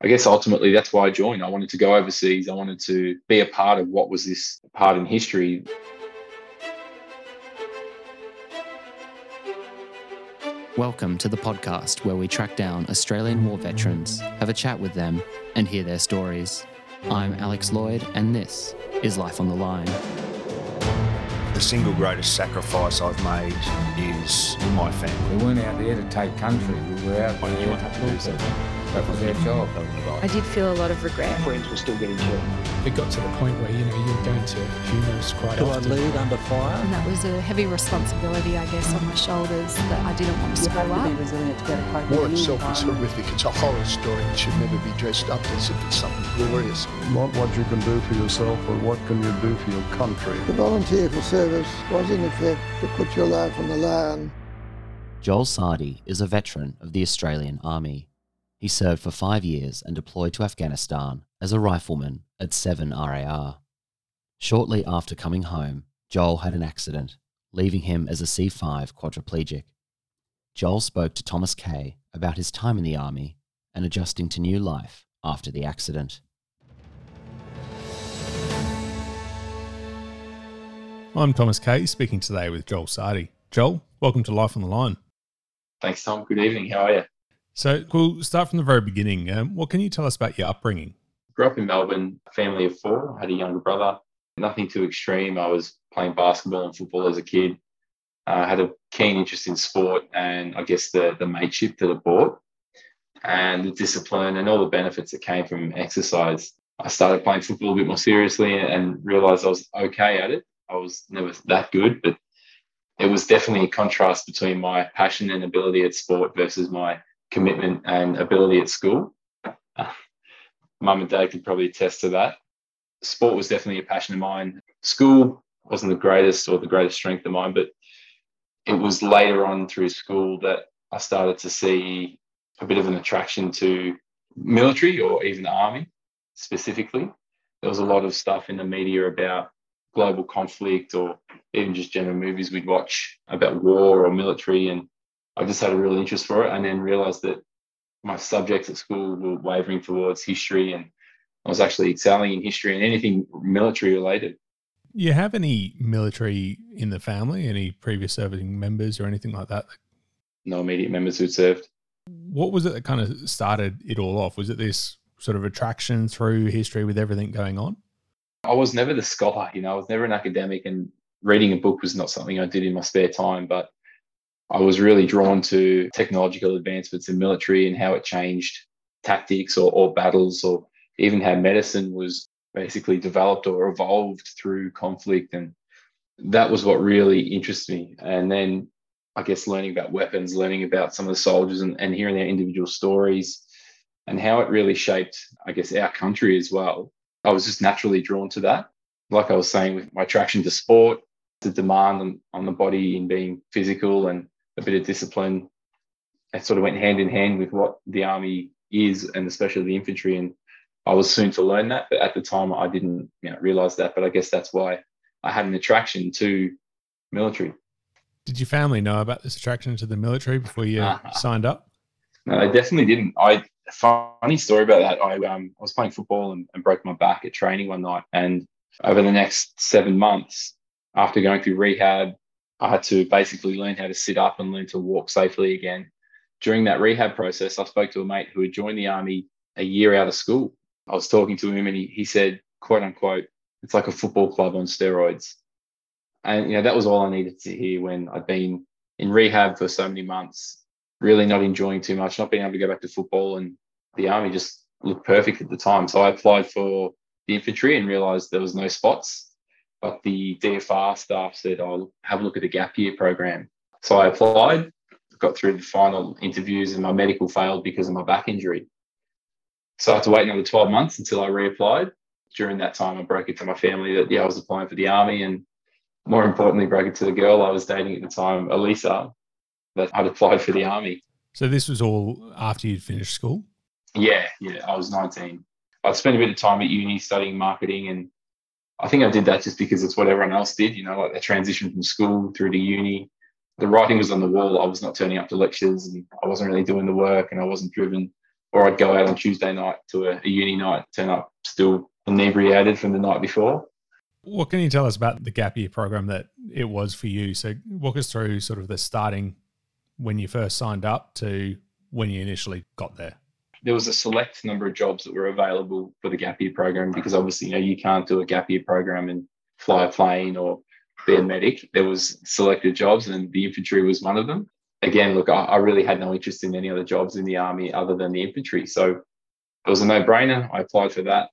I guess ultimately that's why I joined. I wanted to go overseas. I wanted to be a part of what was this part in history. Welcome to the podcast where we track down Australian war veterans, have a chat with them, and hear their stories. I'm Alex Lloyd, and this is Life on the Line. The single greatest sacrifice I've made is my family. We weren't out there to take country. We were out there to do something. That was our job. I did feel a lot of regret. Friends were still getting killed. It got to the point where you know you're going to funerals quite Do often. I lead under fire? And that was a heavy responsibility, I guess, on my shoulders that I didn't want to You screw have to be resilient to get a to cope War itself is horrific. It's a horror story. It should never be dressed up as if it's something glorious. not what you can do for yourself, but what can you do for your country. The volunteer for service was in effect to put your life on the line. Joel Sardi is a veteran of the Australian Army. He served for five years and deployed to Afghanistan as a rifleman at 7 RAR. Shortly after coming home, Joel had an accident, leaving him as a C5 quadriplegic. Joel spoke to Thomas Kaye about his time in the Army and adjusting to new life after the accident. I'm Thomas Kaye, speaking today with Joel Sardi. Joel, welcome to Life on the Line. Thanks, Tom. Good evening. How are you? So, we'll start from the very beginning. Um, what can you tell us about your upbringing? Grew up in Melbourne, a family of four. I had a younger brother. Nothing too extreme. I was playing basketball and football as a kid. Uh, I had a keen interest in sport and I guess the, the mateship that it brought and the discipline and all the benefits that came from exercise. I started playing football a bit more seriously and realized I was okay at it. I was never that good, but it was definitely a contrast between my passion and ability at sport versus my commitment and ability at school. Uh, Mum and dad could probably attest to that. Sport was definitely a passion of mine. School wasn't the greatest or the greatest strength of mine, but it was later on through school that I started to see a bit of an attraction to military or even army specifically. There was a lot of stuff in the media about global conflict or even just general movies we'd watch about war or military. And I just had a real interest for it and then realized that my subjects at school were wavering towards history and I was actually excelling in history and anything military related. You have any military in the family? Any previous serving members or anything like that? No immediate members who'd served. What was it that kind of started it all off? Was it this sort of attraction through history with everything going on? I was never the scholar, you know, I was never an academic and reading a book was not something I did in my spare time, but I was really drawn to technological advancements in military and how it changed tactics or, or battles or even how medicine was basically developed or evolved through conflict. And that was what really interested me. And then I guess learning about weapons, learning about some of the soldiers and, and hearing their individual stories and how it really shaped, I guess, our country as well. I was just naturally drawn to that. Like I was saying, with my attraction to sport, the demand on, on the body in being physical and a bit of discipline, it sort of went hand in hand with what the army is and especially the infantry. And I was soon to learn that, but at the time I didn't you know, realize that. But I guess that's why I had an attraction to military. Did your family know about this attraction to the military before you Uh-huh. signed up? No, they definitely didn't. I funny story about that. I um I was playing football and, and broke my back at training one night, and over the next seven months, after going through rehab, I had to basically learn how to sit up and learn to walk safely again. During that rehab process, I spoke to a mate who had joined the army a year out of school. I was talking to him, and he, he said, "quote unquote," it's like a football club on steroids. And you know that was all I needed to hear when I'd been in rehab for so many months really not enjoying too much, not being able to go back to football. And the army just looked perfect at the time. So I applied for the infantry and realized there was no spots. But the DFR staff said, oh, I'll have a look at the gap year program. So I applied, got through the final interviews, and my medical failed because of my back injury. So I had to wait another 12 months until I reapplied. During that time, I broke it to my family that, yeah, I was applying for the army. And more importantly, broke it to the girl I was dating at the time, Elisa, that I'd applied for the army. So this was all after you'd finished school? Yeah, yeah, I was 19. I'd spent a bit of time at uni studying marketing, and I think I did that just because it's what everyone else did, you know, like the transition from school through to uni. The writing was on the wall. I was not turning up to lectures and I wasn't really doing the work and I wasn't driven. or I'd go out on Tuesday night to a, a uni night, turn up still inebriated from the night before. What can you tell us about the gap year program that it was for you? So, walk us through sort of the starting when you first signed up to when you initially got there. There was a select number of jobs that were available for the gap year program because obviously, you know, you can't do a gap year program and fly a plane or be a medic. There was selected jobs, and the infantry was one of them. Again, look, I, I really had no interest in any other jobs in the army other than the infantry, so it was a no-brainer. I applied for that.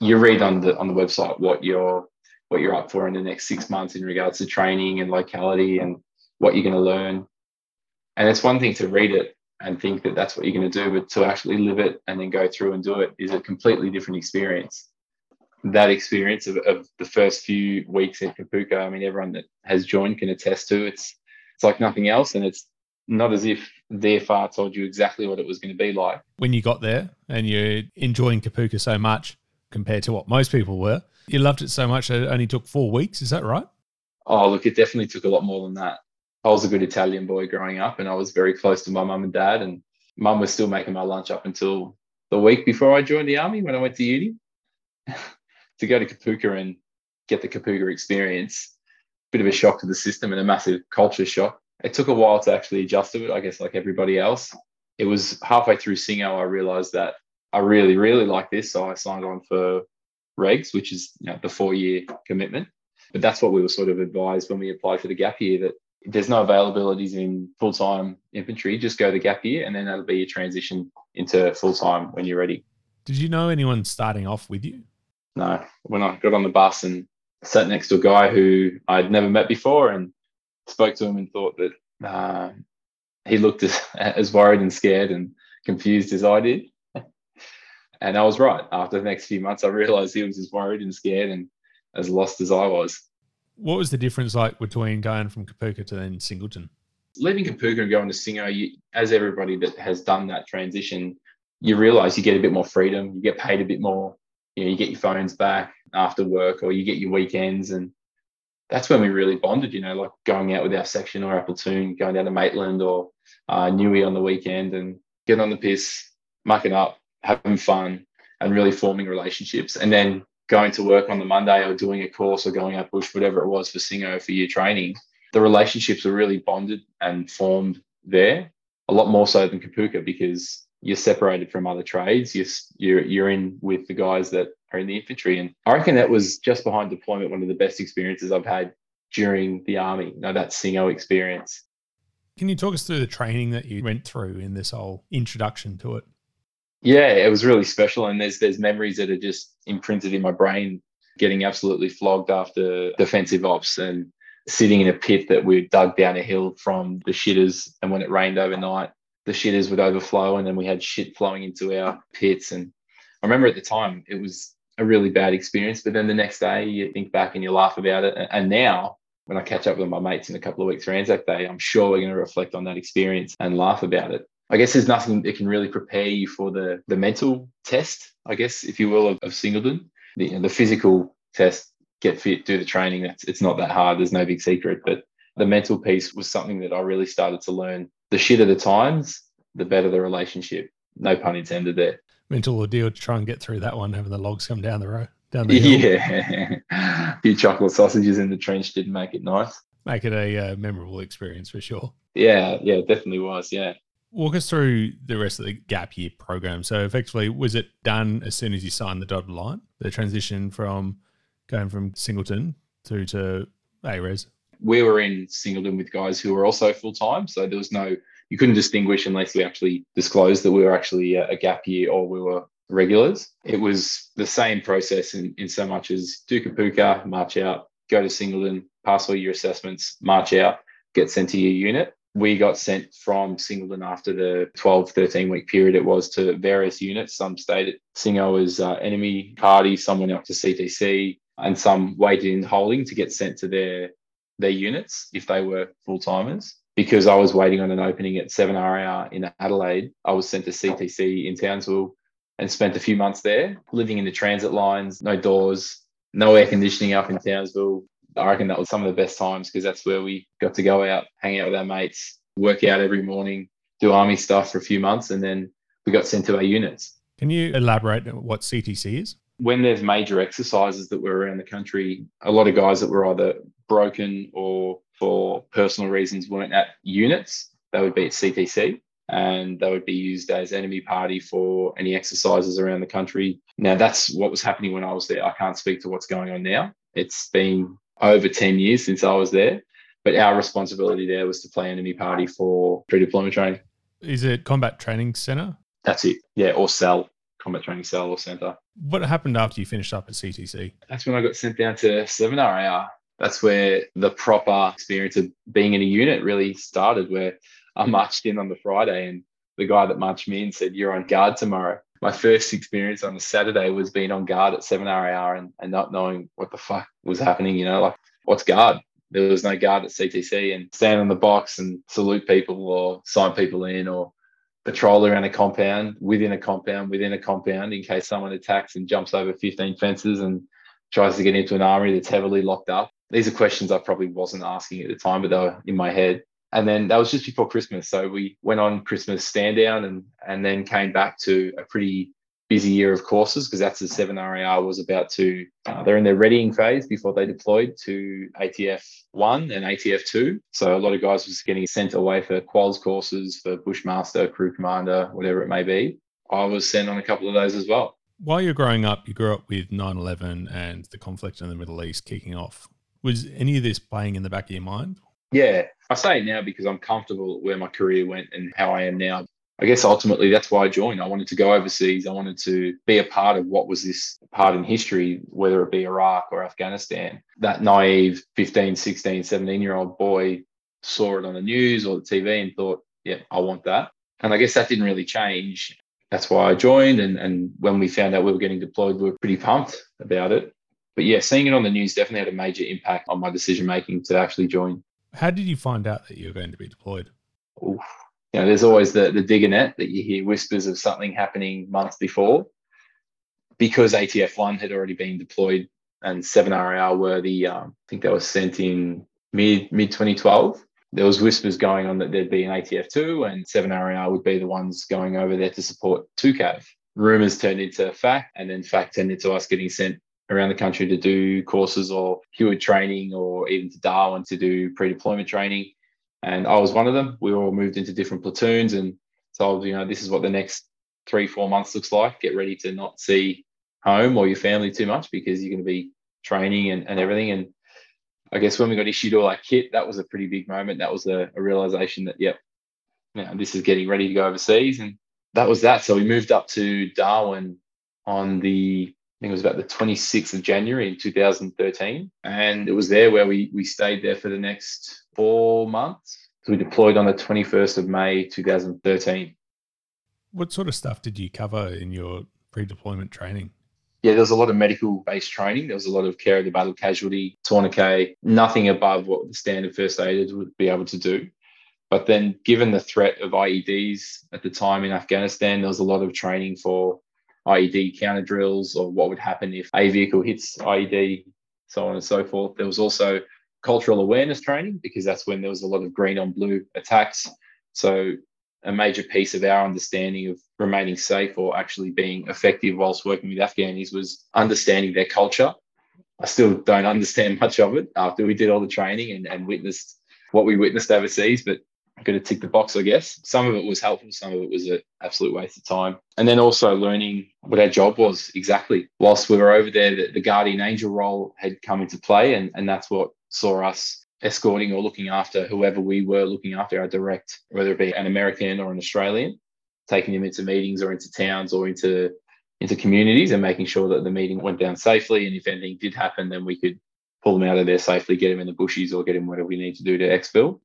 You read on the on the website what you're what you're up for in the next six months in regards to training and locality and what you're going to learn. And it's one thing to read it and think that that's what you're going to do, but to actually live it and then go through and do it is a completely different experience. That experience of, of the first few weeks in Kapooka, I mean, everyone that has joined can attest to it's it's like nothing else, and it's not as if their far told you exactly what it was going to be like. When you got there and you're enjoying Kapooka so much compared to what most people were, you loved it so much that it only took four weeks. Is that right? Oh, look, it definitely took a lot more than that. I was a good Italian boy growing up and I was very close to my mum and dad. And mum was still making my lunch up until the week before I joined the army when I went to uni. to go to Kapooka and get the Kapooka experience, bit of a shock to the system and a massive culture shock. It took a while to actually adjust to it, I guess, like everybody else. It was halfway through Singo, I realized that I really, really like this. So I signed on for regs, which is you know, the four year commitment. But that's what we were sort of advised when we applied for the gap year that there's no availabilities in full time infantry. Just go the gap year, and then that'll be your transition into full time when you're ready. Did you know anyone starting off with you? No. When I got on the bus and sat next to a guy who I'd never met before and spoke to him and thought that uh, he looked as, as worried and scared and confused as I did. And I was right. After the next few months, I realized he was as worried and scared and as lost as I was. What was the difference like between going from Kapooka to then Singleton? Leaving Kapooka and going to Singo, you, as everybody that has done that transition, you realize you get a bit more freedom, you get paid a bit more, you know, you get your phones back after work or you get your weekends. And that's when we really bonded, you know, like going out with our section or our platoon, going down to Maitland or uh, Newey on the weekend and getting on the piss, mucking up, having fun and really forming relationships. And then going to work on the Monday or doing a course or going out bush, whatever it was for Singo for your training, the relationships were really bonded and formed there a lot more so than Kapooka because you're separated from other trades. You're, you're, you're in with the guys that are in the infantry. And I reckon that was just behind deployment, one of the best experiences I've had during the army, know, that Singo experience. Can you talk us through the training that you went through in this whole introduction to it? Yeah, it was really special. And there's there's memories that are just imprinted in my brain, getting absolutely flogged after defensive ops and sitting in a pit that we dug down a hill from the shitters. And when it rained overnight, the shitters would overflow and then we had shit flowing into our pits. And I remember at the time it was a really bad experience. But then the next day you think back and you laugh about it. And now when I catch up with my mates in a couple of weeks for Anzac Day, I'm sure we're going to reflect on that experience and laugh about it. I guess there's nothing that can really prepare you for the the mental test, I guess, if you will, of, of Singleton. The, you know, the physical test, get fit, do the training. That's it's not that hard. There's no big secret. But the mental piece was something that I really started to learn. The shitter the times, the better the relationship. No pun intended there. Mental ordeal to try and get through that one, having the logs come down the road. Down the hill. Yeah, a few chocolate sausages in the trench didn't make it nice. Make it a uh, memorable experience for sure. Yeah, yeah, it definitely was. Yeah walk us through the rest of the gap year program. So, effectively, was it done as soon as you signed the dotted line? The transition from going from Singleton through to ARES? We were in Singleton with guys who were also full time. So, there was no, you couldn't distinguish unless we actually disclosed that we were actually a, gap year or we were regulars. It was the same process in, in so much as do Kapooka, march out, go to Singleton, pass all your assessments, march out, get sent to your unit we got sent from Singleton after the 12, 13 week period it was to various units. Some stayed at Singo as uh, enemy party, some went up to CTC, and some waited in holding to get sent to their their units if they were full timers. Because I was waiting on an opening at 7RAR in Adelaide, I was sent to CTC in Townsville and spent a few months there, living in the transit lines, no doors, no air conditioning up in Townsville, I reckon that was some of the best times because that's where we got to go out, hang out with our mates, work out every morning, do army stuff for a few months, and then we got sent to our units. Can you elaborate on what CTC is? When there's major exercises that were around the country, a lot of guys that were either broken or for personal reasons weren't at units, they would be at CTC and they would be used as enemy party for any exercises around the country. Now, that's what was happening when I was there. I can't speak to what's going on now. It's been over 10 years since I was there, but our responsibility there was to play enemy party for pre deployment training. Is it Combat Training Center? That's it. Yeah, or cell, Combat Training Cell or Center. What happened after you finished up at CTC? That's when I got sent down to 7 RAR. That's where the proper experience of being in a unit really started, where I marched in on the Friday and the guy that marched me in said, You're on guard tomorrow. My first experience on a Saturday was being on guard at 7 RAR and, and not knowing what the fuck was happening, you know, like what's guard? There was no guard at CTC and stand on the box and salute people or sign people in or patrol around a compound, within a compound, within a compound, in case someone attacks and jumps over 15 fences and tries to get into an army that's heavily locked up. These are questions I probably wasn't asking at the time, but they were in my head. And then that was just before Christmas. So we went on Christmas stand down and and then came back to a pretty busy year of courses because that's the 7 RAR was about to, uh, they're in their readying phase before they deployed to ATF 1 and ATF 2. So a lot of guys was getting sent away for quals courses for Bushmaster, Crew Commander, whatever it may be. I was sent on a couple of those as well. While you're growing up, you grew up with 9 11 and the conflict in the Middle East kicking off. Was any of this playing in the back of your mind? Yeah, I say now because I'm comfortable where my career went and how I am now. I guess ultimately that's why I joined. I wanted to go overseas. I wanted to be a part of what was this part in history, whether it be Iraq or Afghanistan. That naive 15, 16, 17 year old boy saw it on the news or the TV and thought, yeah, I want that. And I guess that didn't really change. That's why I joined. And, and when we found out we were getting deployed, we were pretty pumped about it. But yeah, seeing it on the news definitely had a major impact on my decision making to actually join. How did you find out that you were going to be deployed? Oof. You know, there's always the, the digger net that you hear whispers of something happening months before. Because ATF 1 had already been deployed and 7RAR were the, um, I think they were sent in mid mid 2012. There was whispers going on that there'd be an ATF 2 and 7RAR would be the ones going over there to support 2CAV. Rumors turned into fact, and then fact turned into us getting sent around the country to do courses or HUET training or even to Darwin to do pre-deployment training. And I was one of them. We all moved into different platoons and told, you know, this is what the next three, four months looks like. Get ready to not see home or your family too much because you're going to be training and, and everything. And I guess when we got issued all our kit, that was a pretty big moment. That was a, a realization that, yep, you know, this is getting ready to go overseas. And that was that. So we moved up to Darwin on the think it was about the 26th of January in 2013. And it was there where we, we stayed there for the next four months. So we deployed on the 21st of May 2013. What sort of stuff did you cover in your pre deployment training? Yeah, there was a lot of medical based training. There was a lot of care of the battle casualty, tourniquet, nothing above what the standard first aiders would be able to do. But then, given the threat of IEDs at the time in Afghanistan, there was a lot of training for IED counter drills or what would happen if a vehicle hits IED, so on and so forth. There was also cultural awareness training because that's when there was a lot of green on blue attacks. So a major piece of our understanding of remaining safe or actually being effective whilst working with Afghanis was understanding their culture. I still don't understand much of it after we did all the training and, and witnessed what we witnessed overseas, but going to tick the box, I guess. Some of it was helpful, some of it was an absolute waste of time. And then also learning what our job was exactly. Whilst we were over there, the, the guardian angel role had come into play, and, and that's what saw us escorting or looking after whoever we were looking after, our direct, whether it be an American or an Australian, taking them into meetings or into towns or into into communities and making sure that the meeting went down safely. And if anything did happen, then we could pull them out of there safely, get them in the bushes or get them whatever we need to do to exfil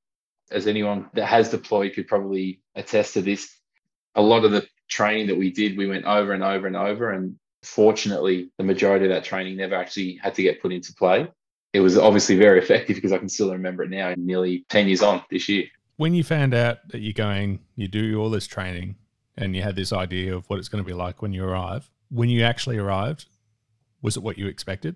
as anyone that has deployed could probably attest to this, a lot of the training that we did, we went over and over and over. And fortunately, the majority of that training never actually had to get put into play. It was obviously very effective because I can still remember it now, nearly 10 years on this year. When you found out that you're going, you do all this training and you had this idea of what it's going to be like when you arrive, when you actually arrived, was it what you expected?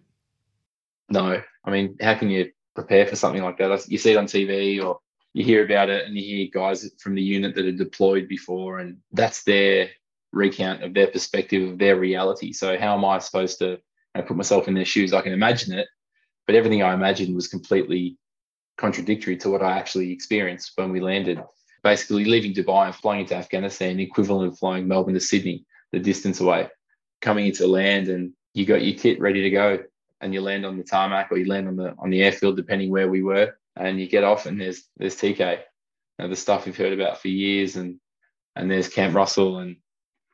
No. I mean, how can you prepare for something like that? You see it on TV or you hear about it and you hear guys from the unit that are deployed before, and that's their recount of their perspective of their reality. So how am I supposed to put myself in their shoes? I can imagine it, but everything I imagined was completely contradictory to what I actually experienced when we landed. Basically, leaving Dubai and flying into Afghanistan, equivalent of flying Melbourne to Sydney, the distance away. Coming into land and you got your kit ready to go, and you land on the tarmac or you land on the on the airfield, depending where we were, and you get off and there's there's TK, you know, the stuff you've heard about for years, and and there's Camp Russell and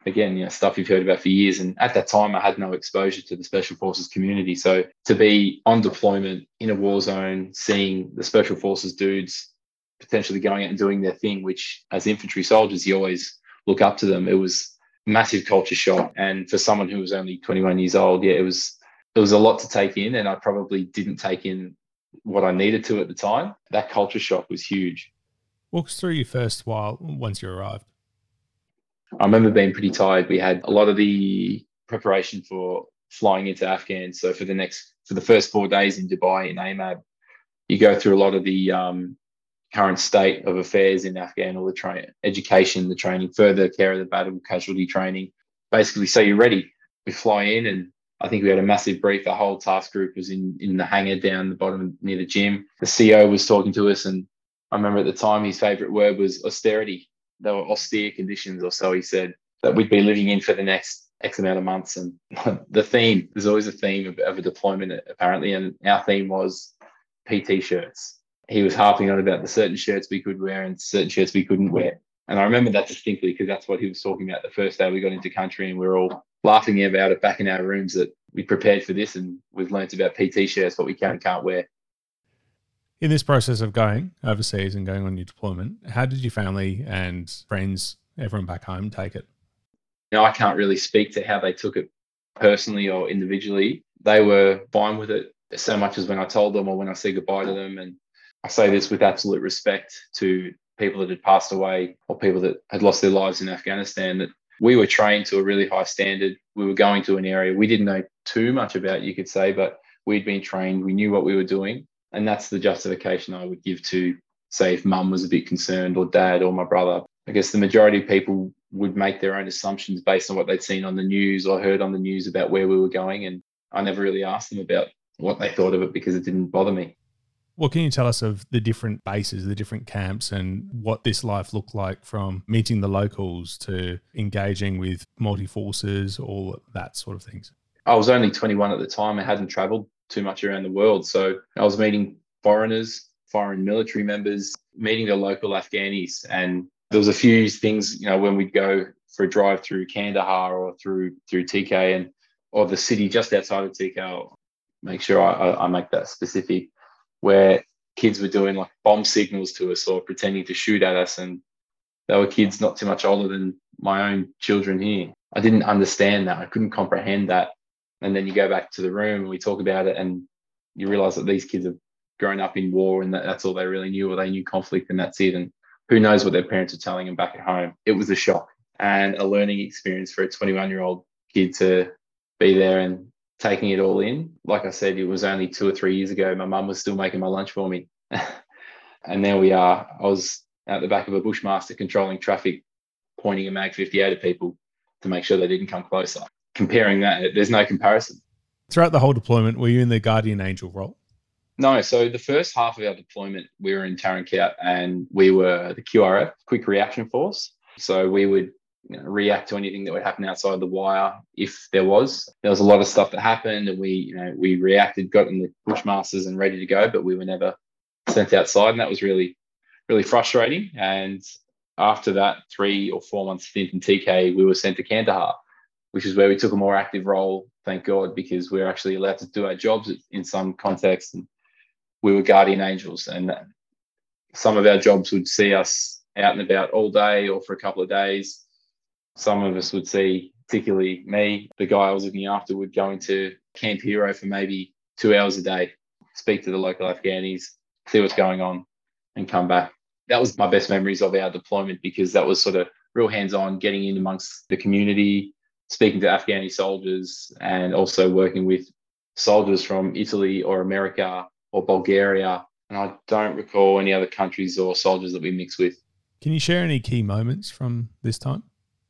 again, you know, stuff you've heard about for years. And at that time, I had no exposure to the Special Forces community. So to be on deployment in a war zone, seeing the Special Forces dudes potentially going out and doing their thing, which as infantry soldiers, you always look up to them. It was massive culture shock. And for someone who was only 21 years old, yeah, it was it was a lot to take in. And I probably didn't take in what I needed to at the time. That culture shock was huge. Walk us through your first while once you arrived. I remember being pretty tired. We had a lot of the preparation for flying into Afghan. So for the next, for the first four days in Dubai in AMAB, you go through a lot of the um, current state of affairs in Afghan, all the tra- education, the training, further care of the battle, casualty training. Basically, so you're ready. We fly in, and I think we had a massive brief. The whole task group was in in the hangar down the bottom near the gym. The CEO was talking to us, and I remember at the time his favourite word was austerity There were austere conditions, or so he said, that we'd be living in for the next X amount of months. And the theme, there's always a theme of, of a deployment, apparently. And our theme was PT shirts. He was harping on about the certain shirts we could wear and certain shirts we couldn't wear. And I remember that distinctly because that's what he was talking about the first day we got into country and we are all laughing about it back in our rooms that we prepared for this and we've learnt about PT shirts, what we can and can't wear in this process of going overseas and going on your deployment, how did your family and friends, everyone back home, take it? You know, I can't really speak to how they took it personally or individually. They were fine with it so much as when I told them or when I said goodbye to them. And I say this with absolute respect to people that had passed away or people that had lost their lives in Afghanistan that we were trained to a really high standard. We were going to an area we didn't know too much about, you could say, but we'd been trained. We knew what we were doing. And that's the justification I would give to, say, if mum was a bit concerned or dad or my brother. I guess the majority of people would make their own assumptions based on what they'd seen on the news or heard on the news about where we were going. And I never really asked them about what they thought of it because it didn't bother me. What can you tell us of the different bases, the different camps, and what this life looked like from meeting the locals to engaging with multi forces, all that sort of things? I was only 21 at the time. I hadn't traveled too much around the world. So I was meeting foreigners, foreign military members, meeting the local Afghanis. And there was a few things, you know, when we'd go for a drive through Kandahar or through through TK and or the city just outside of TK, I'll make sure I, I make that specific, where kids were doing like bomb signals to us or pretending to shoot at us. And they were kids not too much older than my own children here. I didn't understand that. I couldn't comprehend that and then you go back to the room and we talk about it and you realize that these kids have grown up in war and that, that's all they really knew or they knew conflict and that's it and who knows what their parents are telling them back at home it was a shock and a learning experience for a 21 year old kid to be there and taking it all in like i said it was only two or three years ago my mum was still making my lunch for me and there we are i was at the back of a bushmaster controlling traffic pointing a mag 58 at people to make sure they didn't come closer comparing that, there's no comparison. Throughout the whole deployment, were you in the Guardian Angel role? No. So the first half of our deployment, we were in Tarin Kowt and we were the QRF, Quick Reaction Force. So we would you know, react to anything that would happen outside the wire if there was. There was a lot of stuff that happened and we, you know, we reacted, got in the Bushmasters and ready to go, but we were never sent outside. And that was really, really frustrating. And after that three or four months stint in TK, we were sent to Kandahar which is where we took a more active role, thank God, because we were actually allowed to do our jobs in some context. And we were guardian angels, and some of our jobs would see us out and about all day or for a couple of days. Some of us would see, particularly me, the guy I was looking after, would go into Camp Hero for maybe two hours a day, speak to the local Afghanis, see what's going on, and come back. That was my best memories of our deployment because that was sort of real hands on, getting in amongst the community, speaking to Afghani soldiers and also working with soldiers from Italy or America or Bulgaria. And I don't recall any other countries or soldiers that we mix with. Can you share any key moments from this time?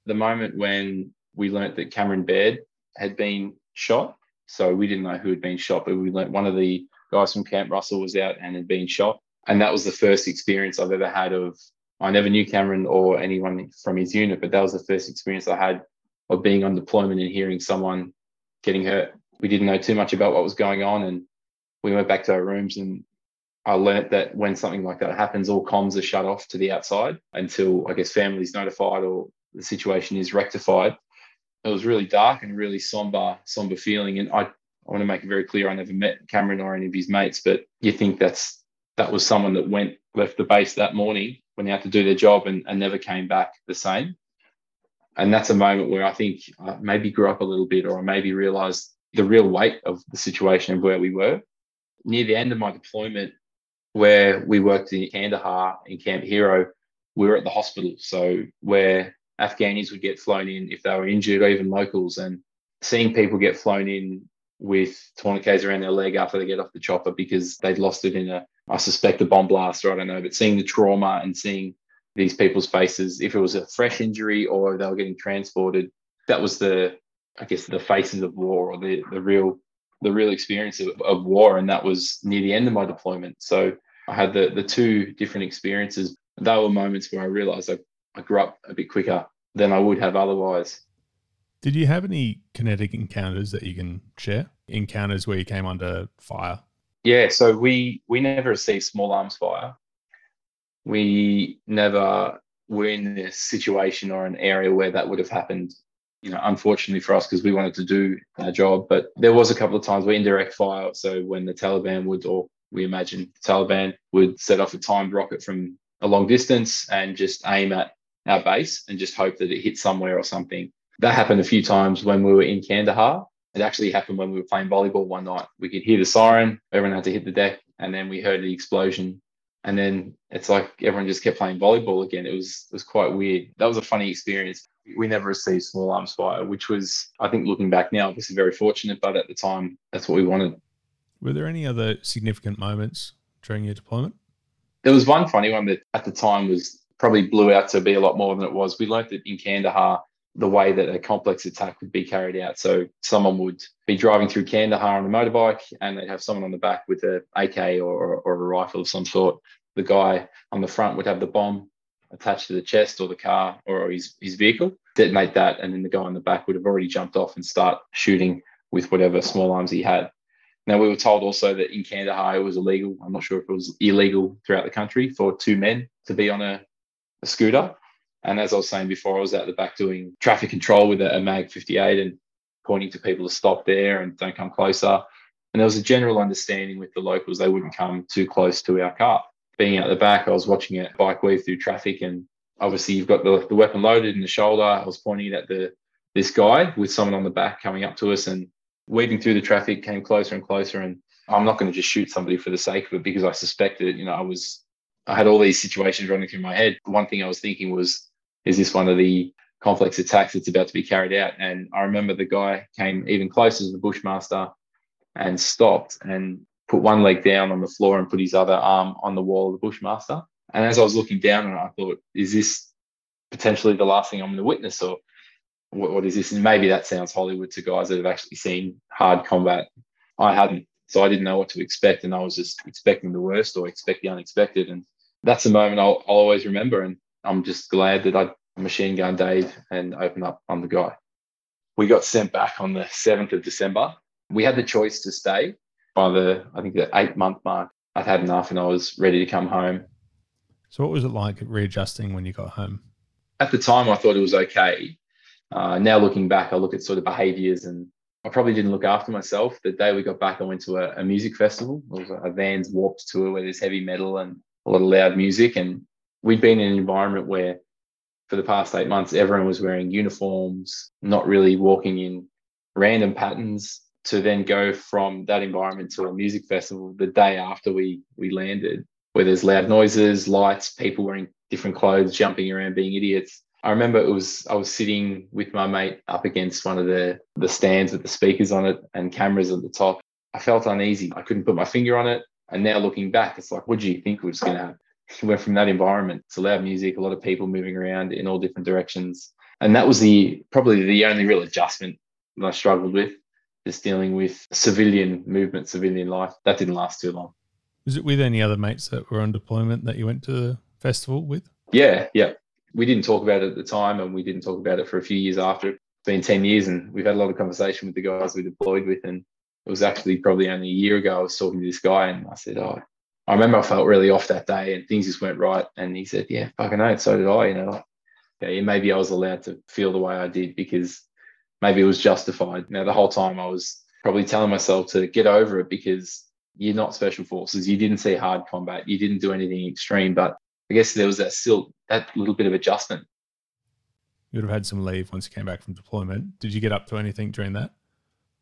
The moment when we learnt that Cameron Baird had been shot. So we didn't know who had been shot, but we learnt one of the guys from Camp Russell was out and had been shot. And that was the first experience I've ever had of, I never knew Cameron or anyone from his unit, but that was the first experience I had of being on deployment and hearing someone getting hurt. We didn't know too much about what was going on. And we went back to our rooms and I learnt that when something like that happens, all comms are shut off to the outside until I guess families notified or the situation is rectified. It was really dark and really somber, somber feeling. And I, I want to make it very clear I never met Cameron or any of his mates, but you think that's that was someone that went left the base that morning, went out to do their job and, and never came back the same. And that's a moment where I think I maybe grew up a little bit or I maybe realized the real weight of the situation and where we were. Near the end of my deployment, where we worked in Kandahar in Camp Hero, we were at the hospital. So where Afghanis would get flown in if they were injured or even locals and seeing people get flown in with tourniquets around their leg after they get off the chopper because they'd lost it in a, I suspect a bomb blast or I don't know, but seeing the trauma and seeing these people's faces, if it was a fresh injury or they were getting transported, that was the, I guess, the faces of war or the, the real, the real experience of, of war. And that was near the end of my deployment. So I had the the two different experiences. They were moments where I realized I, I grew up a bit quicker than I would have otherwise. Did you have any kinetic encounters that you can share? Encounters where you came under fire? Yeah, so we we never received small arms fire. We never were in this situation or an area where that would have happened. You know, unfortunately for us, because we wanted to do our job. But there was a couple of times where indirect fire. So when the Taliban would, or we imagine the Taliban would set off a timed rocket from a long distance and just aim at our base and just hope that it hit somewhere or something. That happened a few times when we were in Kandahar. It actually happened when we were playing volleyball one night. We could hear the siren, everyone had to hit the deck, and then we heard the explosion. And then it's like everyone just kept playing volleyball again. It was it was quite weird. That was a funny experience. We never received small arms fire, which was, I think, looking back now, obviously very fortunate. But at the time, that's what we wanted. Were there any other significant moments during your deployment? There was one funny one that at the time was probably blew out to be a lot more than it was. We learned that in Kandahar, the way that a complex attack would be carried out. So someone would be driving through Kandahar on a motorbike and they'd have someone on the back with a AK or, or a rifle of some sort. The guy on the front would have the bomb attached to the chest or the car or his, his vehicle, detonate that, and then the guy on the back would have already jumped off and start shooting with whatever small arms he had. Now, we were told also that in Kandahar it was illegal. I'm not sure if it was illegal throughout the country for two men to be on a, a scooter. And as I was saying before, I was out the back doing traffic control with a, a MAG 58 and pointing to people to stop there and don't come closer. And there was a general understanding with the locals they wouldn't come too close to our car. Being out the back, I was watching a bike weave through traffic, and obviously you've got the, the weapon loaded in the shoulder. I was pointing at the this guy with someone on the back coming up to us, and weaving through the traffic came closer and closer and i'm not going to just shoot somebody for the sake of it because i suspected you know i was i had all these situations running through my head one thing i was thinking was is this one of the complex attacks that's about to be carried out and i remember the guy came even closer to the bushmaster and stopped and put one leg down on the floor and put his other arm on the wall of the bushmaster and as i was looking down and i thought is this potentially the last thing i'm going to witness or what, what is this? And maybe that sounds Hollywood to guys that have actually seen hard combat. I hadn't, so I didn't know what to expect, and I was just expecting the worst or expect the unexpected. And that's a moment I'll, I'll always remember. And I'm just glad that I machine gun Dave and opened up on the guy. We got sent back on the 7th of December. We had the choice to stay by the, I think, the eight month mark. I'd had enough and I was ready to come home. So, what was it like readjusting when you got home? At the time, I thought it was okay. Uh, now looking back, I look at sort of behaviors and I probably didn't look after myself. The day we got back, I went to a, a music festival. It was a Vans Warped tour where there's heavy metal and a lot of loud music. And we'd been in an environment where for the past eight months, everyone was wearing uniforms, not really walking in random patterns to then go from that environment to a music festival the day after we we landed, where there's loud noises, lights, people wearing different clothes, jumping around, being idiots. I remember it was I was sitting with my mate up against one of the the stands with the speakers on it and cameras at the top. I felt uneasy. I couldn't put my finger on it. And now looking back, it's like, what do you think was going to happen? We went from that environment to loud music, a lot of people moving around in all different directions. And that was the probably the only real adjustment that I struggled with, just dealing with civilian movement, civilian life. That didn't last too long. Was it with any other mates that were on deployment that you went to the festival with? Yeah, yeah. We didn't talk about it at the time and we didn't talk about it for a few years after. It's been 10 years and we've had a lot of conversation with the guys we deployed with. And it was actually probably only a year ago I was talking to this guy and I said, Oh, I remember I felt really off that day and things just went right. And he said, Yeah, fucking no, so did I. You know, like, yeah, maybe I was allowed to feel the way I did because maybe it was justified. Now, the whole time I was probably telling myself to get over it because you're not special forces. You didn't see hard combat. You didn't do anything extreme. But I guess there was that still that little bit of adjustment. You would have had some leave once you came back from deployment. Did you get up to anything during that?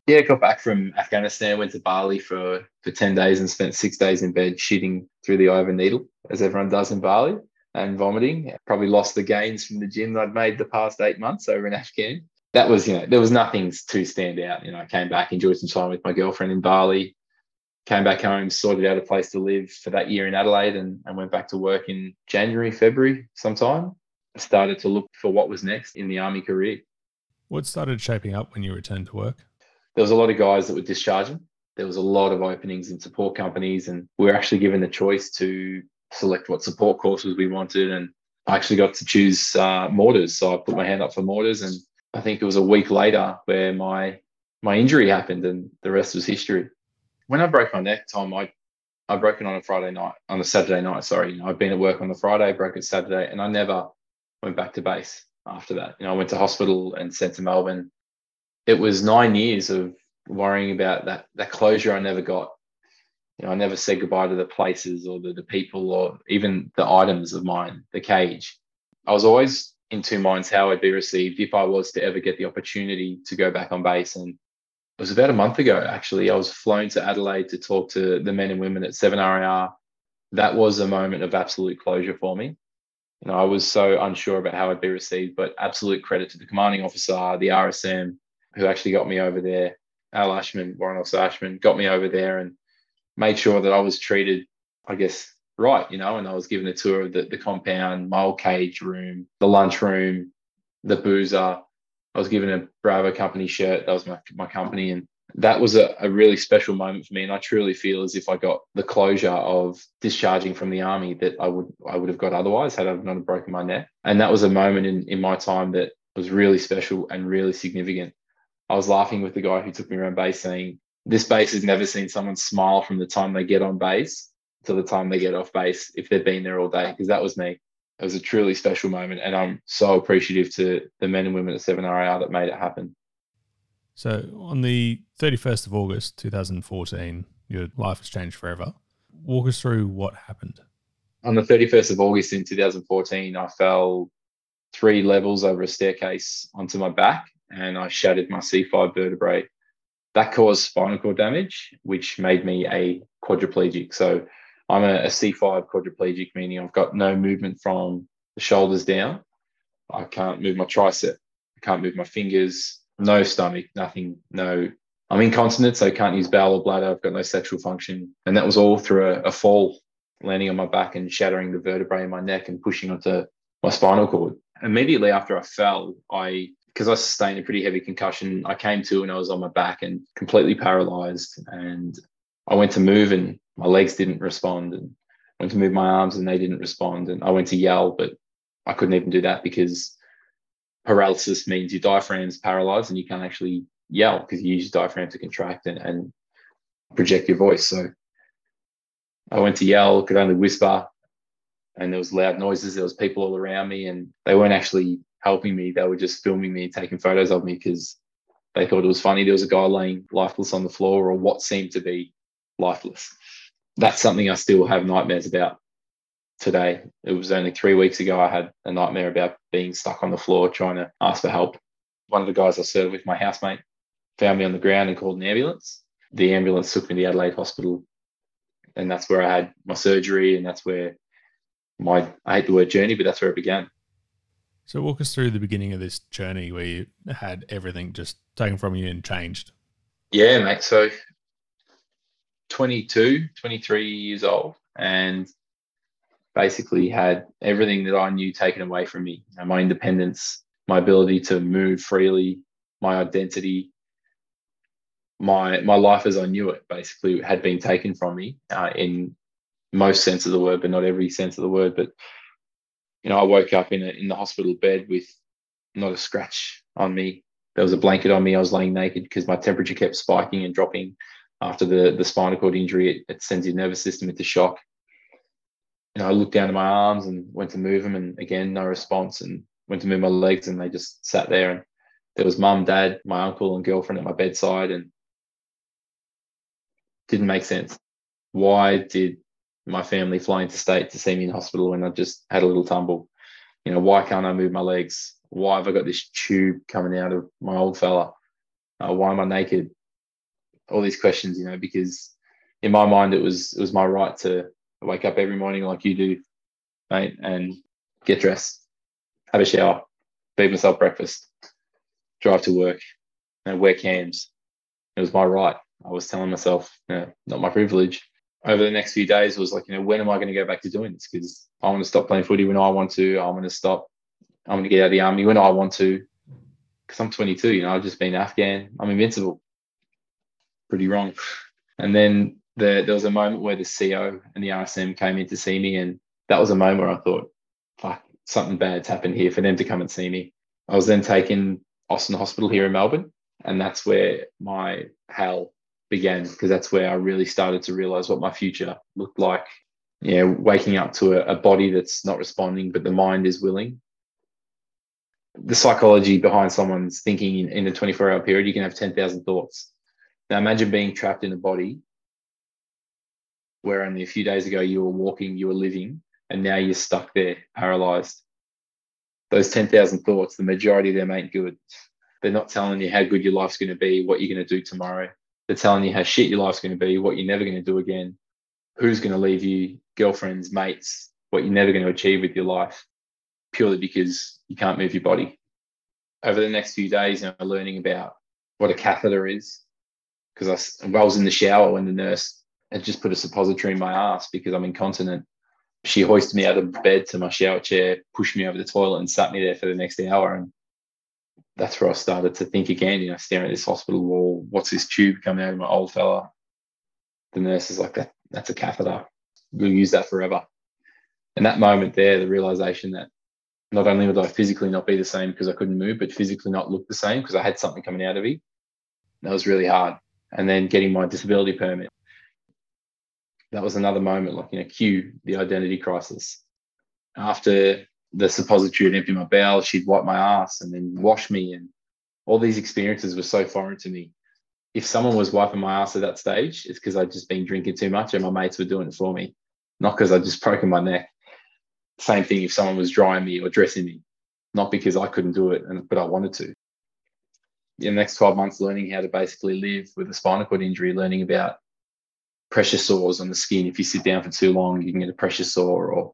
Yeah, got back from Afghanistan, went to Bali for, for 10 days and spent six days in bed shitting through the eye of a needle, as everyone does in Bali, and vomiting. Probably lost the gains from the gym that I'd made the past eight months over in Afghan. That was, you know, there was nothing to stand out. You know, I came back, enjoyed some time with my girlfriend in Bali, came back home, sorted out a place to live for that year in Adelaide, and, and went back to work in January, February sometime. Started to look for what was next in the army career. What started shaping up when you returned to work? There was a lot of guys that were discharging. There was a lot of openings in support companies, and we were actually given the choice to select what support courses we wanted. And I actually got to choose uh, mortars, so I put my hand up for mortars, and I think it was a week later where my my injury happened, and the rest was history. When I broke my neck, Tom, I I broke it on a Friday night, on a Saturday night. Sorry, you know, I'd been at work on the Friday, broke it Saturday, and I never went back to base after that. You know, I went to hospital and sent to Melbourne it was nine years of worrying about that that closure I never got. You know, I never said goodbye to the places or the, the people or even the items of mine, the cage. I was always in two minds how I'd be received if I was to ever get the opportunity to go back on base. And it was about a month ago, actually. I was flown to Adelaide to talk to the men and women at 7RAR. That was a moment of absolute closure for me. You know, I was so unsure about how I'd be received, but absolute credit to the commanding officer, the RSM, who actually got me over there, Al Ashman, Warrant Officer Ashman, got me over there and made sure that I was treated, I guess, right, you know, and I was given a tour of the, the compound, my cage room, the lunch room, the boozer. I was given a Bravo company shirt. That was my, my company. And that was a, a really special moment for me. And I truly feel as if I got the closure of discharging from the army that I would I would have got otherwise had I not have broken my neck. And that was a moment in, in my time that was really special and really significant. I was laughing with the guy who took me around base saying, this base has never seen someone smile from the time they get on base to the time they get off base if they've been there all day, because that was me. It was a truly special moment. And I'm so appreciative to the men and women at 7RAR that made it happen. So on the 31st of August 2014, your life has changed forever. Walk us through what happened. On the 31st of August in 2014, I fell three levels over a staircase onto my back and I shattered my C5 vertebrae. That caused spinal cord damage, which made me a quadriplegic. So I'm a a C5 quadriplegic, meaning I've got no movement from the shoulders down. I can't move my tricep. I can't move my fingers. No stomach, nothing, no. I'm incontinent, so I can't use bowel or bladder. I've got no sexual function. And that was all through a, a fall, landing on my back and shattering the vertebrae in my neck and pushing onto my spinal cord. Immediately after I fell, I because I sustained a pretty heavy concussion, I came to and I was on my back and completely paralyzed. And I went to move and my legs didn't respond. And I went to move my arms and they didn't respond. And I went to yell, but I couldn't even do that because paralysis means your diaphragm's paralyzed and you can't actually yell because you use your diaphragm to contract and, and project your voice. So I went to yell, could only whisper, and there was loud noises. There was people all around me, and they weren't actually helping me. They were just filming me, taking photos of me because they thought it was funny. There was a guy laying lifeless on the floor or what seemed to be lifeless. That's something I still have nightmares about today. It was only three weeks ago I had a nightmare about being stuck on the floor trying to ask for help. One of the guys I served with, my housemate, found me on the ground and called an ambulance. The ambulance took me to Adelaide Hospital, and that's where I had my surgery, and that's where my I hate the word journey, but that's where it began. So walk us through the beginning of this journey where you had everything just taken from you and changed. Yeah, mate. So 22, 23 years old and basically had everything that I knew taken away from me. my independence, my ability to move freely, my identity, my my life as I knew it basically had been taken from me uh, in most sense of the word, but not every sense of the word. But you know, I woke up in a, in the hospital bed with not a scratch on me. There was a blanket on me. I was laying naked because my temperature kept spiking and dropping after the the spinal cord injury. It, it sends your nervous system into shock. Know, I looked down to my arms and went to move them, and again, no response. And went to move my legs, and they just sat there. And there was mum, dad, my uncle, and girlfriend at my bedside, and didn't make sense. Why did my family fly into state to see me in hospital when I just had a little tumble? You know, why can't I move my legs? Why have I got this tube coming out of my old fella? Uh, why am I naked? All these questions, you know, because in my mind it was it was my right to wake up every morning like you do, mate, and get dressed, have a shower, feed myself breakfast, drive to work, and wear cams. It was my right. I was telling myself, you know, not my privilege. Over the next few days, was like, you know, when am I going to go back to doing this? Because I want to stop playing footy when I want to. I'm going to stop. I'm going to get out of the army when I want to. Because I'm 22, you know, I've just been Afghan. I'm invincible. Pretty wrong. And then the, there was a moment where the CO and the RSM came in to see me, and that was a moment where I thought, fuck, something bad's happened here for them to come and see me. I was then taken Austin Hospital here in Melbourne, and that's where my hell began because that's where I really started to realize what my future looked like. Yeah, waking up to a, a body that's not responding, but the mind is willing. The psychology behind someone's thinking in, in a 24 hour period, you can have 10,000 thoughts. Now, imagine being trapped in a body where only a few days ago you were walking, you were living, and now you're stuck there, paralyzed. Those 10,000 thoughts, the majority of them ain't good. They're not telling you how good your life's going to be, what you're going to do tomorrow. They're telling you how shit your life's going to be, what you're never going to do again, who's going to leave you, girlfriends, mates, what you're never going to achieve with your life, purely because you can't move your body. Over the next few days, I'm learning about what a catheter is, because I, I was in the shower when the nurse had just put a suppository in my ass because I'm incontinent. She hoisted me out of bed to my shower chair, pushed me over the toilet, and sat me there for the next hour. And that's where I started to think again, you know, staring at this hospital wall. What's this tube coming out of my old fella? The nurse is like, that, that's a catheter. We'll use that forever. And that moment there, the realization that not only would I physically not be the same because I couldn't move, but physically not look the same because I had something coming out of me. That was really hard. And then getting my disability permit. That was another moment, like, you know, cue the identity crisis. After the suppository would empty my bowel, she'd wipe my ass and then wash me. And all these experiences were so foreign to me. If someone was wiping my ass at that stage, it's because I'd just been drinking too much and my mates were doing it for me, not because I'd just broken my neck. Same thing if someone was drying me or dressing me, not because I couldn't do it, and, but I wanted to. In the next 12 months, learning how to basically live with a spinal cord injury, learning about pressure sores on the skin. If you sit down for too long, you can get a pressure sore or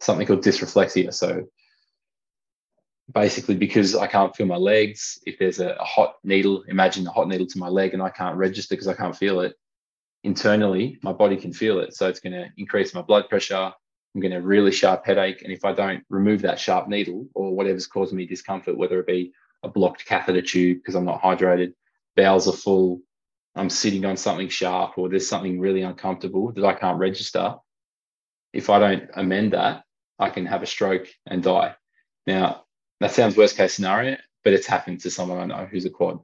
something called dysreflexia. So basically, because I can't feel my legs, if there's a, a hot needle, imagine a hot needle to my leg and I can't register because I can't feel it. Internally, my body can feel it. So it's going to increase my blood pressure. I'm going to really sharp headache. And if I don't remove that sharp needle or whatever's causing me discomfort, whether it be a blocked catheter tube because I'm not hydrated, bowels are full, I'm sitting on something sharp, or there's something really uncomfortable that I can't register. If I don't amend that, I can have a stroke and die. Now, that sounds worst case scenario, but it's happened to someone I know who's a quad.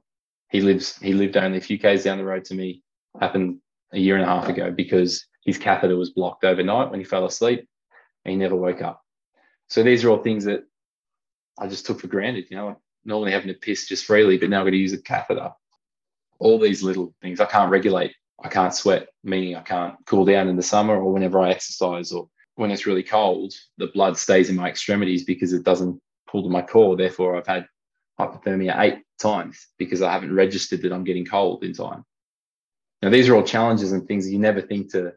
He lives, he lived only a few Ks down the road to me, happened a year and a half ago because his catheter was blocked overnight when he fell asleep and he never woke up. So these are all things that I just took for granted, you know, normally having to piss just freely, but now I've got to use a catheter. All these little things I can't regulate. I can't sweat, meaning I can't cool down in the summer or whenever I exercise or when it's really cold, the blood stays in my extremities because it doesn't pull to my core. Therefore, I've had hypothermia eight times because I haven't registered that I'm getting cold in time. Now, these are all challenges and things you never think to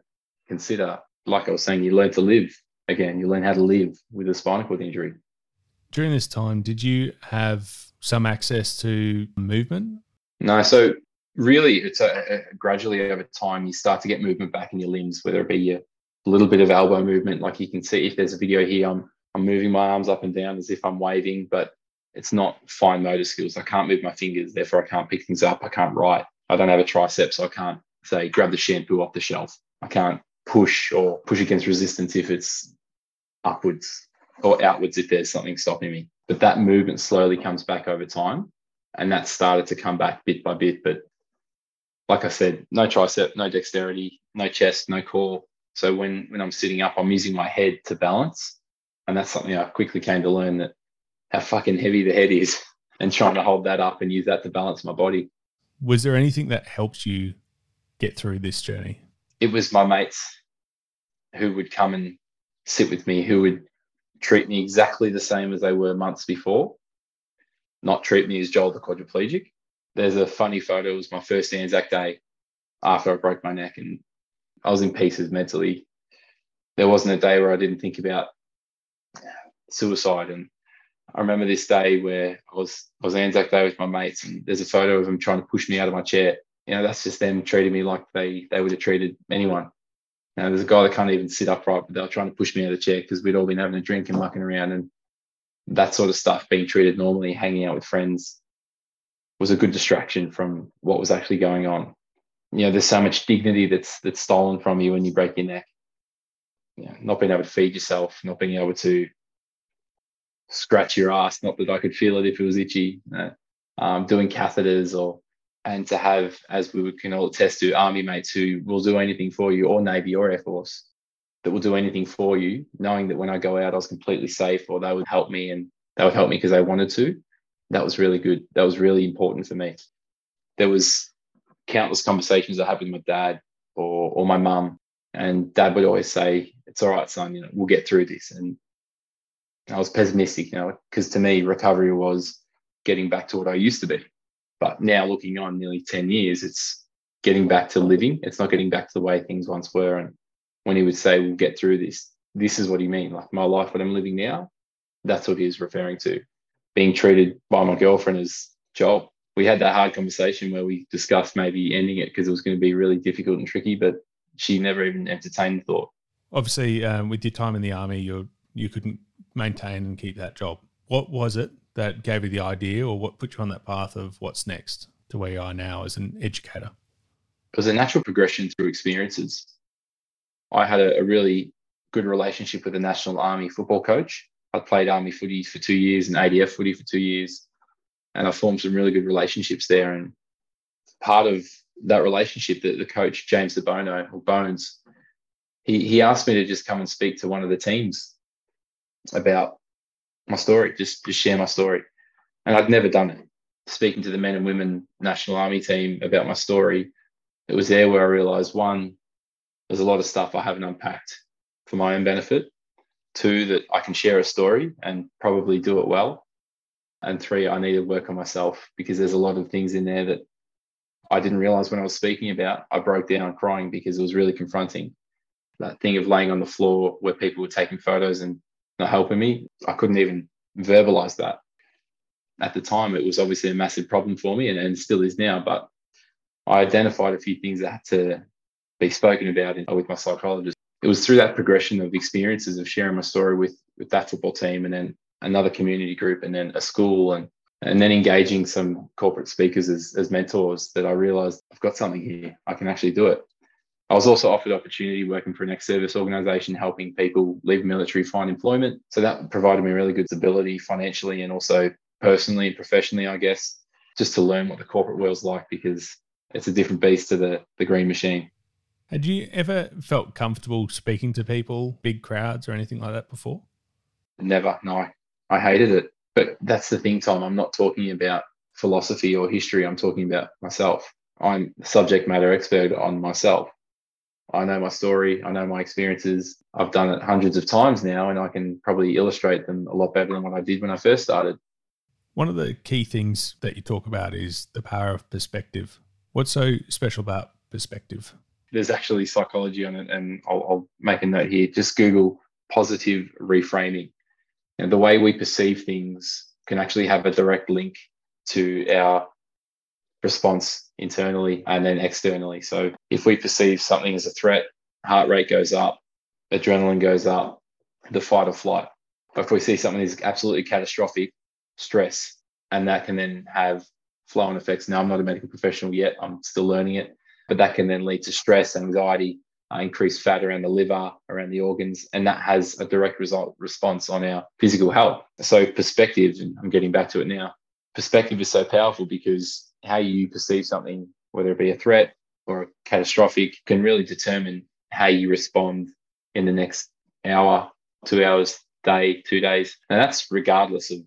consider. Like I was saying, you learn to live again, you learn how to live with a spinal cord injury. During this time, did you have some access to movement? No. So, really, it's a, a gradually over time, you start to get movement back in your limbs, whether it be your a little bit of elbow movement. Like you can see if there's a video here, I'm I'm moving my arms up and down as if I'm waving, but it's not fine motor skills. I can't move my fingers, therefore I can't pick things up. I can't write. I don't have a tricep, so I can't say grab the shampoo off the shelf. I can't push or push against resistance if it's upwards or outwards if there's something stopping me. But that movement slowly comes back over time. And that started to come back bit by bit. But like I said, no tricep, no dexterity, no chest, no core. So when when I'm sitting up, I'm using my head to balance. And that's something I quickly came to learn that how fucking heavy the head is and trying to hold that up and use that to balance my body. Was there anything that helped you get through this journey? It was my mates who would come and sit with me, who would treat me exactly the same as they were months before, not treat me as Joel the quadriplegic. There's a funny photo. It was my first Anzac day after I broke my neck, and I was in pieces mentally. There wasn't a day where I didn't think about suicide. And I remember this day where I was I was Anzac Day with my mates, and there's a photo of them trying to push me out of my chair. You know, that's just them treating me like they they would have treated anyone. You know, there's a guy that can't even sit upright, but they were trying to push me out of the chair because we'd all been having a drink and mucking around and that sort of stuff being treated normally, hanging out with friends was a good distraction from what was actually going on. You know, there's so much dignity that's that's stolen from you when you break your neck. You know, not being able to feed yourself, not being able to scratch your ass, not that I could feel it if it was itchy, you know, um, doing catheters or and to have, as we can all attest to, army mates who will do anything for you, or Navy or Air Force, that will do anything for you, knowing that when I go out, I was completely safe, or they would help me and they would help me because they wanted to. That was really good. That was really important for me. There was countless conversations I had with my dad or or my mum, and dad would always say, "It's all right, son. You know, we'll get through this." And I was pessimistic, you know, because to me, recovery was getting back to what I used to be. But now looking on nearly 10 years, it's getting back to living. It's not getting back to the way things once were. And when he would say, we'll get through this, this is what he mean. Like my life, what I'm living now, that's what he was referring to. Being treated by my girlfriend as Joel. We had that hard conversation where we discussed maybe ending it because it was going to be really difficult and tricky, but she never even entertained the thought. Obviously, um, with your time in the army, you you couldn't maintain and keep that job. What was it that gave you the idea or what put you on that path of what's next to where you are now as an educator? It was a natural progression through experiences. I had a, a really good relationship with the National Army football coach. I played Army footy for two years and ADF footy for two years. And I formed some really good relationships there. And part of that relationship, that the coach, James DeBono or Bones, he, he asked me to just come and speak to one of the teams about my story, just just share my story. And I'd never done it. Speaking to the men and women National Army team about my story, it was there where I realized one, there's a lot of stuff I haven't unpacked for my own benefit. Two, that I can share a story and probably do it well. And three, I need to work on myself because there's a lot of things in there that I didn't realize when I was speaking about. I broke down crying because it was really confronting. That thing of laying on the floor where people were taking photos and not helping me. I couldn't even verbalize that. At the time, it was obviously a massive problem for me and, and still is now. But I identified a few things that had to be spoken about in, with my psychologist. It was through that progression of experiences of sharing my story with, with that football team and then another community group and then a school and and then engaging some corporate speakers as, as mentors that I realized I've got something here. I can actually do it. I was also offered opportunity working for an ex-service organisation, helping people leave military find employment. So that provided me really good stability financially and also personally and professionally, I guess, just to learn what the corporate world's like because it's a different beast to the the green machine. Had you ever felt comfortable speaking to people, big crowds, or anything like that before? Never. No, I hated it. But that's the thing, Tom. I'm not talking about philosophy or history. I'm talking about myself. I'm subject matter expert on myself. I know my story, I know my experiences. I've done it hundreds of times now, and I can probably illustrate them a lot better than what I did when I first started. One of the key things that you talk about is the power of perspective. What's so special about perspective? There's actually psychology on it, and I'll, I'll make a note here. Just Google positive reframing. And the way we perceive things can actually have a direct link to our response internally and then externally. So if we perceive something as a threat, heart rate goes up, adrenaline goes up, the fight or flight. But if we see something as absolutely catastrophic, stress, and that can then have flow-on effects. Now, I'm not a medical professional yet; I'm still learning it, but that can then lead to stress, anxiety, uh, increased fat around the liver, around the organs, and that has a direct result response on our physical health. So, perspective, and I'm getting back to it now. Perspective is so powerful because how you perceive something, whether it be a threat or catastrophic, can really determine how you respond in the next hour, two hours, day, two days. And that's regardless of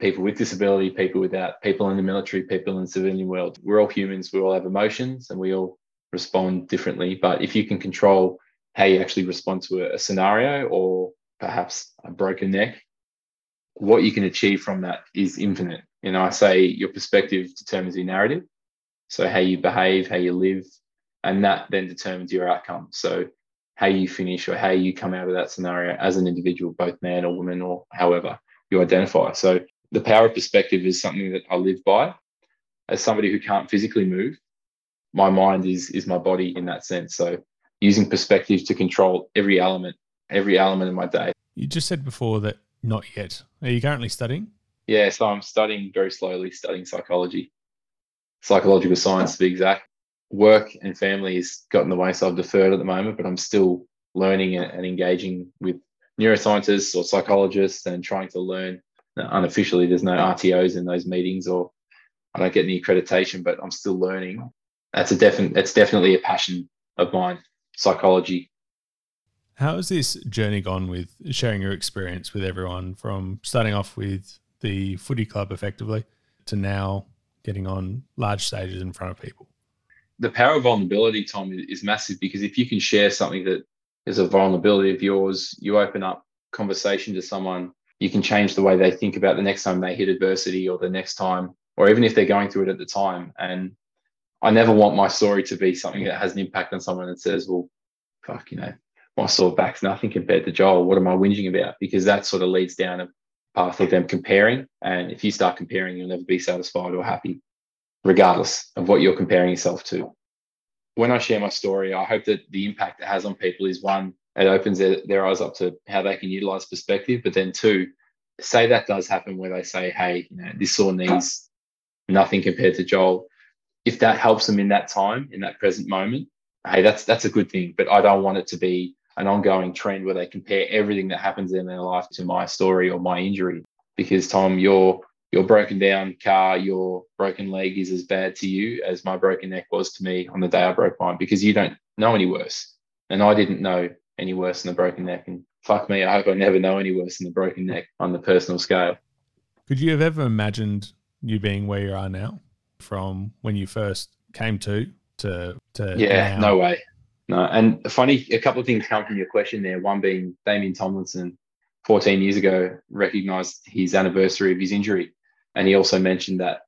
people with disability, people without, people in the military, people in the civilian world. We're all humans, we all have emotions and we all respond differently. But if you can control how you actually respond to a, scenario or perhaps a broken neck, what you can achieve from that is infinite. You know, I say your perspective determines your narrative. So how you behave, how you live, and that then determines your outcome. So how you finish or how you come out of that scenario as an individual, both man or woman or however you identify. So the power of perspective is something that I live by. As somebody who can't physically move, my mind is is my body in that sense. So using perspective to control every element, every element of my day. You just said before that not yet. Are you currently studying? Yeah, so I'm studying very slowly, studying psychology, psychological science to be exact. Work and family has got in the way, so I've deferred at the moment, but I'm still learning and engaging with neuroscientists or psychologists and trying to learn. Unofficially, there's no RTOs in those meetings, or I don't get any accreditation, but I'm still learning. That's a definite. That's definitely a passion of mine. Psychology. How has this journey gone with sharing your experience with everyone from starting off with the footy club effectively to now getting on large stages in front of people? The power of vulnerability, Tom, is massive because if you can share something that is a vulnerability of yours, you open up conversation to someone, you can change the way they think about the next time they hit adversity or the next time, or even if they're going through it at the time. And I never want my story to be something that has an impact on someone that says, well, fuck, you know, my sore back's nothing compared to Joel. What am I whinging about? Because that sort of leads down a path of them comparing. And if you start comparing, you'll never be satisfied or happy, regardless of what you're comparing yourself to. When I share my story, I hope that the impact it has on people is one, it opens their, their eyes up to how they can utilize perspective. But then two, say that does happen where they say, hey, you know, this sore knees, nothing compared to Joel. If that helps them in that time, in that present moment, hey, that's that's a good thing. But I don't want it to be an ongoing trend where they compare everything that happens in their life to my story or my injury. Because Tom, your your broken down car, your broken leg is as bad to you as my broken neck was to me on the day I broke mine because you don't know any worse. And I didn't know any worse than a broken neck. And fuck me, I hope I never know any worse than the broken neck on the personal scale. Could you have ever imagined you being where you are now from when you first came to to to Yeah, now? no way. No, and funny, a couple of things come from your question there. One being Damien Thomlinson, 14 years ago, recognized his anniversary of his injury. And he also mentioned that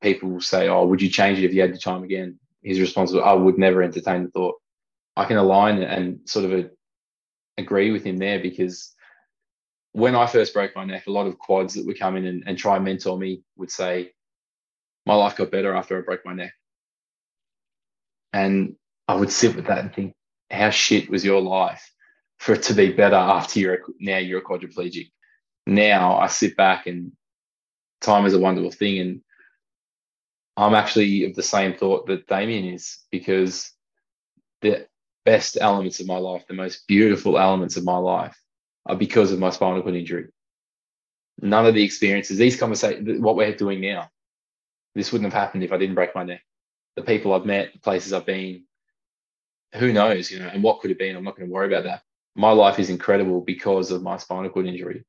people will say, Oh, would you change it if you had the time again? His response was, I would never entertain the thought. I can align and sort of a, agree with him there because when I first broke my neck, a lot of quads that would come in and, and try and mentor me would say, My life got better after I broke my neck. And I would sit with that and think, how shit was your life for it to be better after you're now you're a quadriplegic? Now I sit back and time is a wonderful thing, and I'm actually of the same thought that Damien is because the best elements of my life, the most beautiful elements of my life, are because of my spinal cord injury. None of the experiences, these conversations, what we're doing now, this wouldn't have happened if I didn't break my neck. The people I've met, the places I've been, who knows, you know, and what could have been. I'm not going to worry about that. My life is incredible because of my spinal cord injury.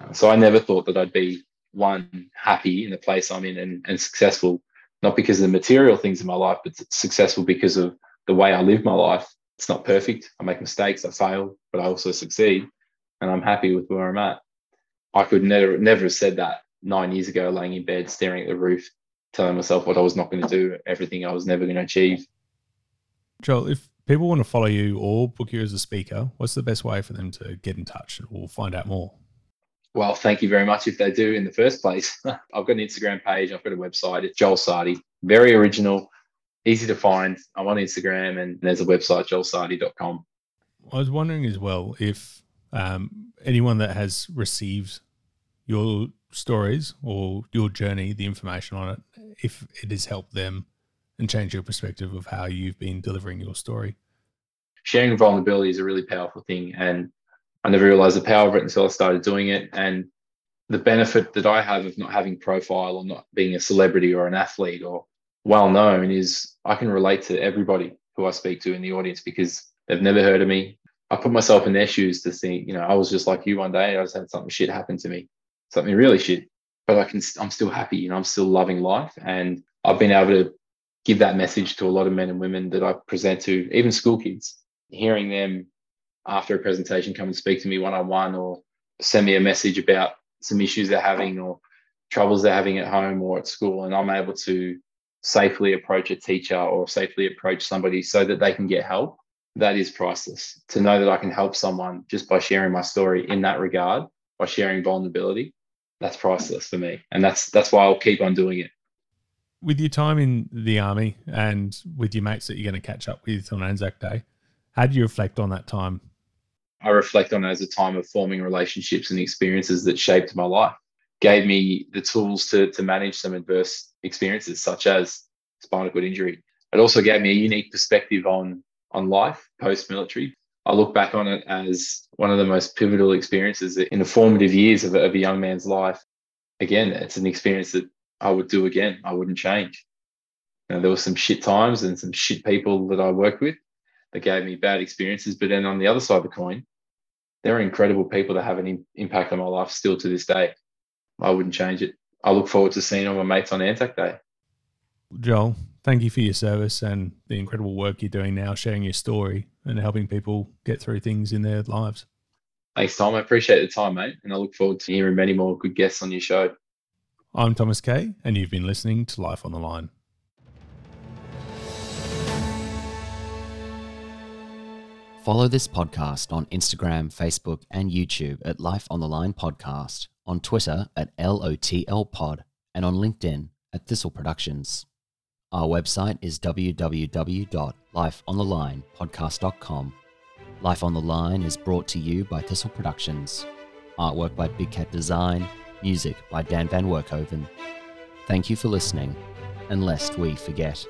Uh, so I never thought that I'd be one happy in the place I'm in and, and successful, not because of the material things in my life, but successful because of the way I live my life. It's not perfect. I make mistakes, I fail, but I also succeed, and I'm happy with where I'm at. I could never never have said that nine years ago, laying in bed, staring at the roof, telling myself what I was not going to do, everything I was never going to achieve. Joel, if people want to follow you or book you as a speaker, what's the best way for them to get in touch or find out more? Well, thank you very much if they do in the first place. I've got an Instagram page, I've got a website. It's Joel Sardi. Very original, easy to find. I'm on Instagram and there's a website, joelsardi.com. I was wondering as well if um, anyone that has received your stories or your journey, the information on it, if it has helped them and changed your perspective of how you've been delivering your story? Sharing vulnerability is a really powerful thing. And I never realized the power of it until I started doing it. And the benefit that I have of not having profile or not being a celebrity or an athlete or well known is I can relate to everybody who I speak to in the audience because they've never heard of me. I put myself in their shoes to see, you know, I was just like you one day. I just had something shit happen to me, something really shit, but I can, I'm still happy. You know, I'm still loving life, and I've been able to give that message to a lot of men and women that I present to, even school kids. Hearing them after a presentation come and speak to me one on one, or send me a message about some issues they're having or troubles they're having at home or at school, and I'm able to safely approach a teacher or safely approach somebody so that they can get help that is priceless. To know that I can help someone just by sharing my story in that regard, by sharing vulnerability, that's priceless for me. And that's that's why I'll keep on doing it. With your time in the army and with your mates that you're going to catch up with on Anzac Day, how do you reflect on that time? I reflect on it as a time of forming relationships and experiences that shaped my life, gave me the tools to, to manage some adverse experiences, such as spinal cord injury. It also gave me a unique perspective on on life post military. I look back on it as one of the most pivotal experiences in the formative years of a, of a young man's life. Again, it's an experience that I would do again. I wouldn't change. You know, there were some shit times and some shit people that I worked with that gave me bad experiences. But then on the other side of the coin, there are incredible people that have an impact on my life still to this day. I wouldn't change it. I look forward to seeing all my mates on Anzac Day. Joel, thank you for your service and the incredible work you're doing now, sharing your story and helping people get through things in their lives. Thanks, Tom. I appreciate the time, mate. And I look forward to hearing many more good guests on your show. I'm Thomas Kaye, and you've been listening to Life on the Line. Follow this podcast on Instagram, Facebook, and YouTube at Life on the Line Podcast, on Twitter at LOTL Pod, and on LinkedIn at Thistle Productions. Our website is www.lifeonthelinepodcast.com. Life on the Line is brought to you by Thistle Productions. Artwork by Big Cat Design, music by Dan Van Workhoven. Thank you for listening, and lest we forget.